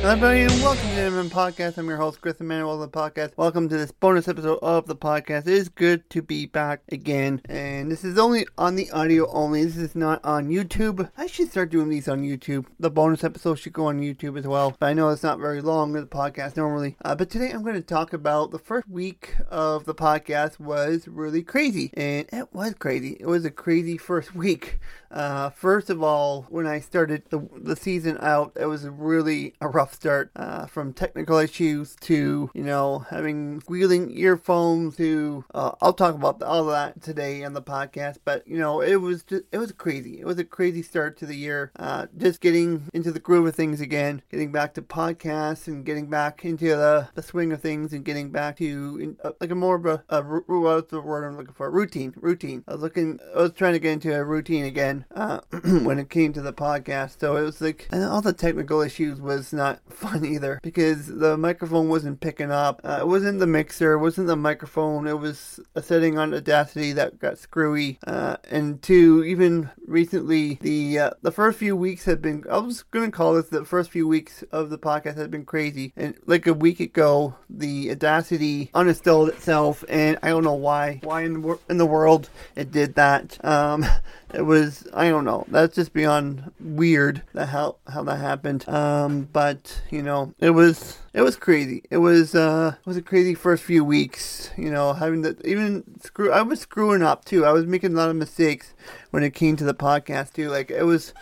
Hello, everybody, and welcome to the Entertainment Man Podcast. I'm your host, Chris Emmanuel of the podcast. Welcome to this bonus episode of the podcast. It is good to be back again, and this is only on the audio only. This is not on YouTube. I should start doing these on YouTube. The bonus episode should go on YouTube as well, but I know it's not very long, the podcast normally. Uh, but today I'm going to talk about the first week of the podcast was really crazy, and it was crazy. It was a crazy first week. Uh, first of all, when I started the, the season out, it was really a rough start. Uh, from technical issues to, you know, having squealing earphones to, uh, I'll talk about all of that today on the podcast. But, you know, it was just, it was crazy. It was a crazy start to the year. Uh, just getting into the groove of things again, getting back to podcasts and getting back into the, the swing of things and getting back to in, uh, like a more of a, a, what's the word I'm looking for? Routine. Routine. I was looking, I was trying to get into a routine again uh, when it came to the podcast. So it was like, and all the technical issues was not fun either because the microphone wasn't picking up. Uh, it wasn't the mixer, it wasn't the microphone. It was a setting on Audacity that got screwy. Uh, and two, even recently, the uh, the first few weeks had been. I was gonna call this the first few weeks of the podcast had been crazy. And like a week ago, the Audacity uninstalled itself, and I don't know why. Why in the, wor- in the world it did that? Um, it was I don't know. That's just beyond weird that how how that happened. Um, but you know, it was it was crazy. It was uh it was a crazy first few weeks. You know, having to even screw. I was screwing up too. I was making a lot of mistakes when it came to the podcast too. Like it was.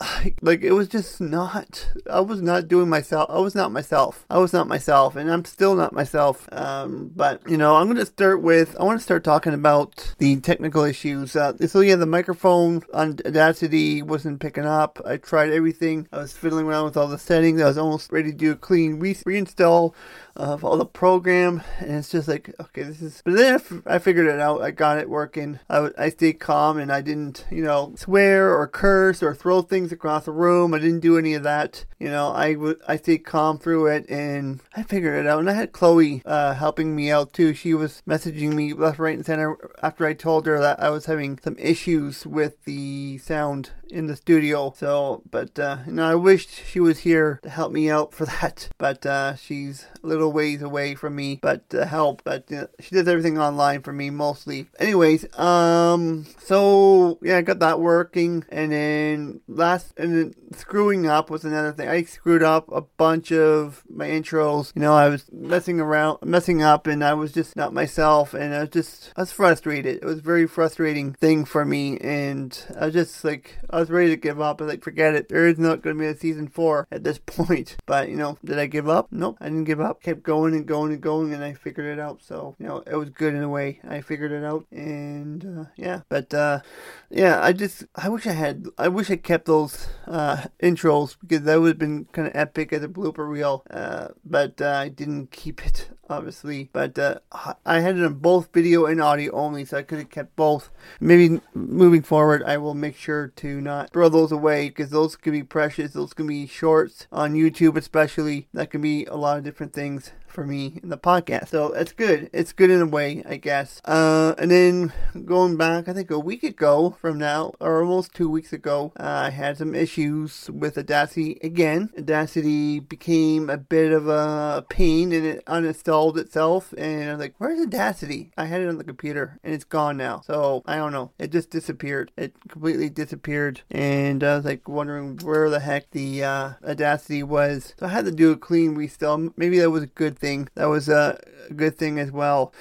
Like it was just not. I was not doing myself. I was not myself. I was not myself, and I'm still not myself. Um, but you know, I'm gonna start with. I want to start talking about the technical issues. Uh, so yeah, the microphone on Audacity wasn't picking up. I tried everything. I was fiddling around with all the settings. I was almost ready to do a clean re- reinstall of all the program, and it's just like, okay, this is. But then I, figured it out. I got it working. I, w- I stayed calm and I didn't, you know, swear or curse or throw things across the room. I didn't do any of that. You know, I, w- I stayed calm through it and I figured it out. And I had Chloe uh, helping me out too. She was messaging me left, right, and center after I told her that I was having some issues with the sound in the studio. So, but uh, you know, I wished she was here to help me out for that. But uh, she's a little ways away from me, but to help. But uh, she does everything online for me mostly. Anyways, um, so yeah, I got that working, and then last and then screwing up was another thing. I screwed up a bunch of my intros. You know, I was messing around, messing up, and I was just not myself, and I was just I was frustrated. It was very frustrating thing for me, and I was just like I was ready to give up. I was like, forget it. There is not going to be a season four at this point. But you know, did I give up? Nope, I didn't give up. Kept going and going and going, and I figured it out. So you know, it was good in a way. I figured it out, and uh, yeah. But uh, yeah, I just I wish I had. I wish I kept those uh, intros because that would have been kind of epic as a blooper reel. Uh, but uh, I didn't keep it obviously. But uh, I had it on both video and audio only, so I could have kept both. Maybe moving forward, I will make sure to not throw those away because those could be precious. Those can be shorts on YouTube, especially. That can be a lot of different things for me in the podcast. So it's good. It's good in a way, I guess. Uh, and then going back, I think a week ago from now, or almost two weeks ago, uh, I had some issues with Audacity again. Audacity became a bit of a pain and it uninstalled itself. And I was like, where's Audacity? I had it on the computer and it's gone now. So I don't know. It just disappeared. It completely disappeared. And I was like wondering where the heck the uh, Audacity was. So I had to do a clean restyle. Maybe that was a good thing. That was a good thing as well.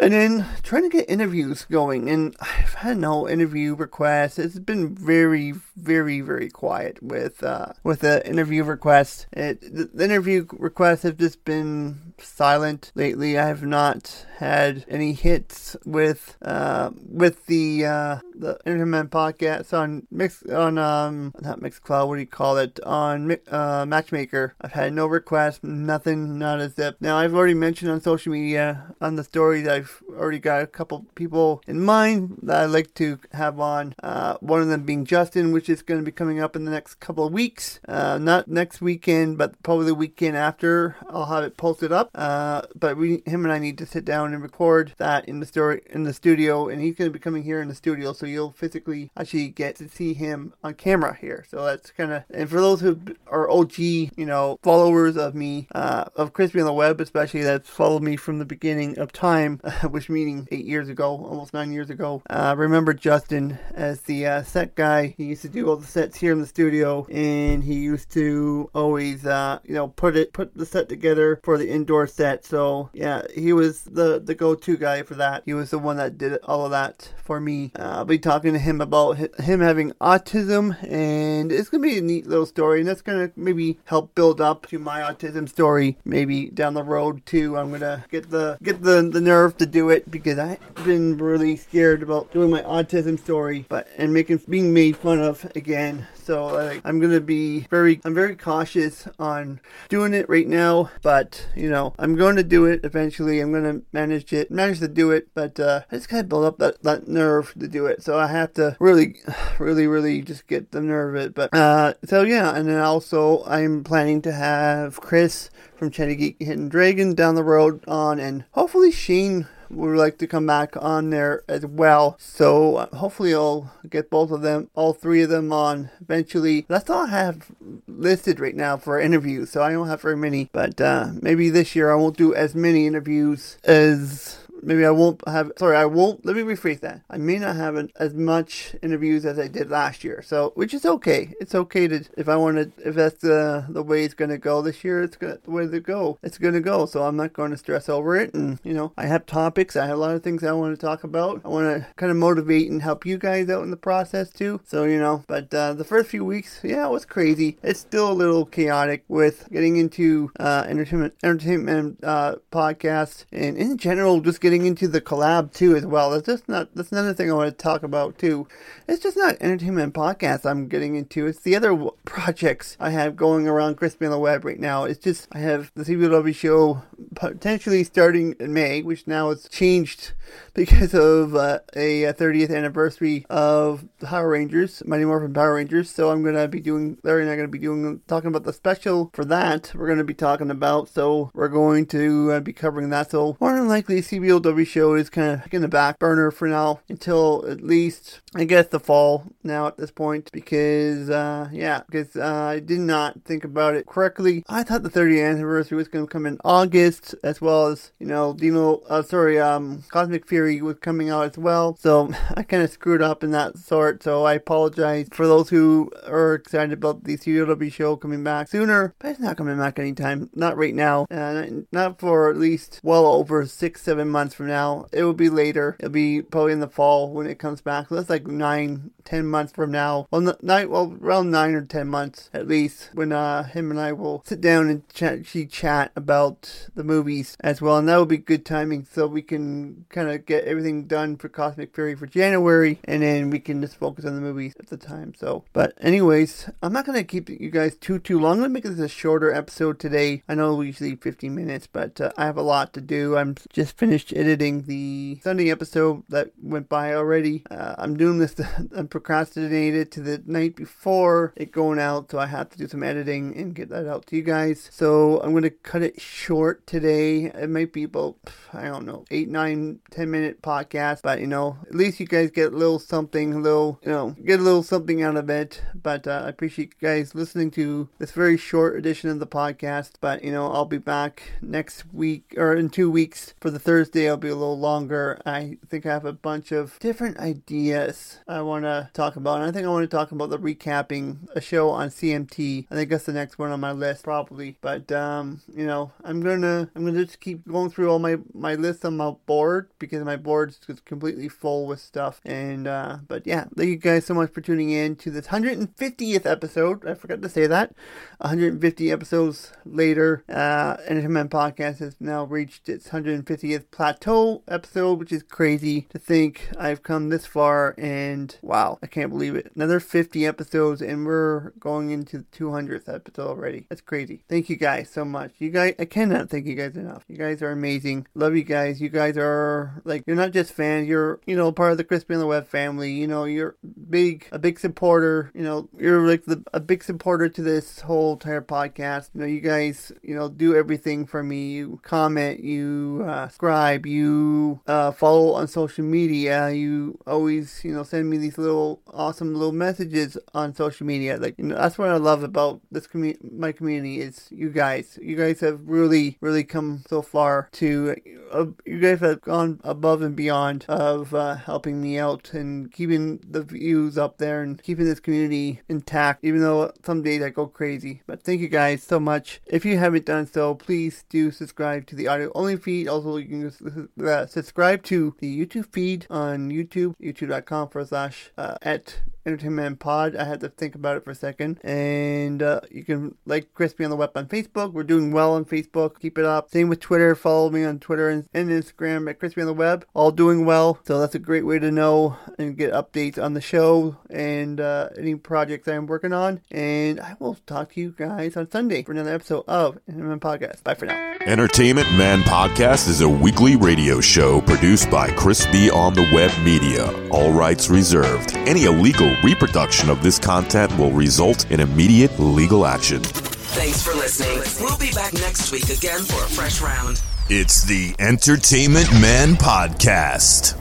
And then trying to get interviews going, and I've had no interview requests. It's been very, very, very quiet with uh, with the interview requests. It, the interview requests have just been silent lately. I have not had any hits with uh, with the uh, the Internet podcast on mix on um not Mixcloud. What do you call it on uh, Matchmaker? I've had no requests, nothing, not a zip. Now I've already mentioned on social media on the story that I've already got a couple people in mind that I'd like to have on. Uh, one of them being Justin, which is going to be coming up in the next couple of weeks. Uh, not next weekend, but probably the weekend after. I'll have it posted up. Uh, but we, him and I need to sit down record that in the story in the studio, and he's going to be coming here in the studio, so you'll physically actually get to see him on camera here. So that's kind of, and for those who are OG, you know, followers of me, uh, of Crispy on the Web, especially that's followed me from the beginning of time, which meaning eight years ago, almost nine years ago. Uh, remember Justin as the uh, set guy. He used to do all the sets here in the studio, and he used to always, uh, you know, put it, put the set together for the indoor set. So yeah, he was the the go-to guy for that. He was the one that did all of that for me. Uh, I'll be talking to him about him having autism, and it's gonna be a neat little story, and that's gonna maybe help build up to my autism story maybe down the road too. I'm gonna get the get the the nerve to do it because I've been really scared about doing my autism story, but and making being made fun of again. So like, I'm gonna be very I'm very cautious on doing it right now, but you know I'm going to do it eventually. I'm gonna manage it manage to do it, but uh, I just kind of build up that, that nerve to do it. So I have to really really really just get the nerve of it. But uh, so yeah, and then also I'm planning to have Chris from Chatty Geek Hidden Dragon down the road on, and hopefully Shane would like to come back on there as well. So hopefully I'll get both of them, all three of them on eventually. That's all I have listed right now for interviews, so I don't have very many. But uh, maybe this year I won't do as many interviews as maybe I won't have. Sorry, I won't. Let me rephrase that. I may not have an, as much interviews as I did last year. So, which is okay. It's okay to if I want to. If that's the the way it's gonna go this year, it's gonna the way to go. It's gonna go. So I'm not going to stress over it. And you know, I have topics. I have a lot of things I want to talk about. I want to kind of motivate and help you guys out in the process too. So you know, but uh, the first few weeks, yeah, it was crazy. It's still a little chaotic with getting into uh, entertainment entertainment uh, podcasts and in general just getting into the collab too as well. That's just not that's another thing I want to talk about too. It's just not entertainment podcasts I'm getting into. It's the other projects I have going around Crispy on the web right now. It's just I have the CBW show potentially starting in May, which now has changed because of uh, a 30th anniversary of the Power Rangers, Mighty Morphin Power Rangers. So I'm gonna be doing Larry and I'm gonna be doing talking about the special for that. We're gonna be talking about. So we're going to uh, be covering that. So more than likely CBLW show is kind of in the back burner for now until at least I guess the fall now at this point because uh, yeah because uh, I did not think about it correctly. I thought the 30th anniversary was going to come in August as well as you know Dino uh, sorry um Cosmic Fury was coming out as well. So I kind of screwed up in that sort. So I apologize for those who are excited about the CW show coming back sooner, but it's not coming back anytime. Not right now, and not for at least well over six seven months from now. It will be later. It'll be probably in the fall when it comes back. That's like nine, ten months from now. Well, nine, well, around nine or ten months at least, when uh, him and I will sit down and chat, she chat about the movies as well, and that will be good timing, so we can kind of get everything done for Cosmic Fury for January, and then we can just focus on the movies at the time. So, but anyways, I'm not gonna keep you guys too too long. I'm gonna make this a shorter episode today. I know we usually 15 minutes, but uh, I have a lot to do. I'm just finished editing the Sunday episode that went by already. Uh, I'm doing this. I'm procrastinated to the night before it going out, so I have to do some editing and get that out to you guys. So I'm gonna cut it short today. It might be about I don't know eight, nine, ten minute podcast, but you know at least you guys get a little something, a little you know get a little something out of it. But uh, I appreciate you guys listening to this very short edition of the podcast. But you know I'll be back next week or in two weeks for the Thursday. I'll be a little longer. I think I have a bunch of different ideas I want to talk about. And I think I want to talk about the recapping a show on CMT. I think that's the next one on my list probably. But um, you know, I'm gonna I'm gonna just keep going through all my my list on my board because my board's just completely full with stuff. And uh, but yeah, thank you guys so much for tuning in to this 150th episode. I forgot to say that. 150 episodes later, uh, Entertainment Podcast has now reached its 150th plateau episode, which is crazy to think I've come this far. And wow, I can't believe it. Another 50 episodes, and we're going into the 200th episode already. That's crazy. Thank you guys so much. You guys, I cannot thank you guys enough. You guys are amazing. Love you guys. You guys are like, you're not just fans, you're, you know, part of the Crispy on the Web family. You know, you're big, a big supporter. You know, you're like the, a big supporter to this whole entire podcast. You know, you guys, you know, do everything for me. You comment, you uh, subscribe, you uh, follow on social media. You always, you know, send me these little awesome little messages on social media. Like, you know, that's what I love about this community, my community is you guys. You guys have really, really come so far to, uh, you guys have gone above and beyond of uh, helping me out and keeping the views up there and keeping this community intact, even though some days I go crazy. But thank you guys so much. If you haven't done so, please do subscribe to the audio only feed. Also, you can uh, subscribe to the YouTube feed on YouTube, youtube.com forward slash uh, at Entertainment Pod. I had to think about it for a second. And uh, you can like Crispy on the Web on Facebook. We're doing well on Facebook. Keep it up. Same with Twitter. Follow me on Twitter and, and Instagram at Crispy on the Web. All doing well. So that's a great way to know and get updates on the show and uh, any projects I'm working on. And I will talk to you guys on Sunday for another episode of Entertainment Podcast. Bye for now. Entertainment Man Podcast is a weekly radio show produced by Crispy on the Web Media. All rights reserved. Any illegal reproduction of this content will result in immediate legal action. Thanks for listening. We'll be back next week again for a fresh round. It's the Entertainment Man Podcast.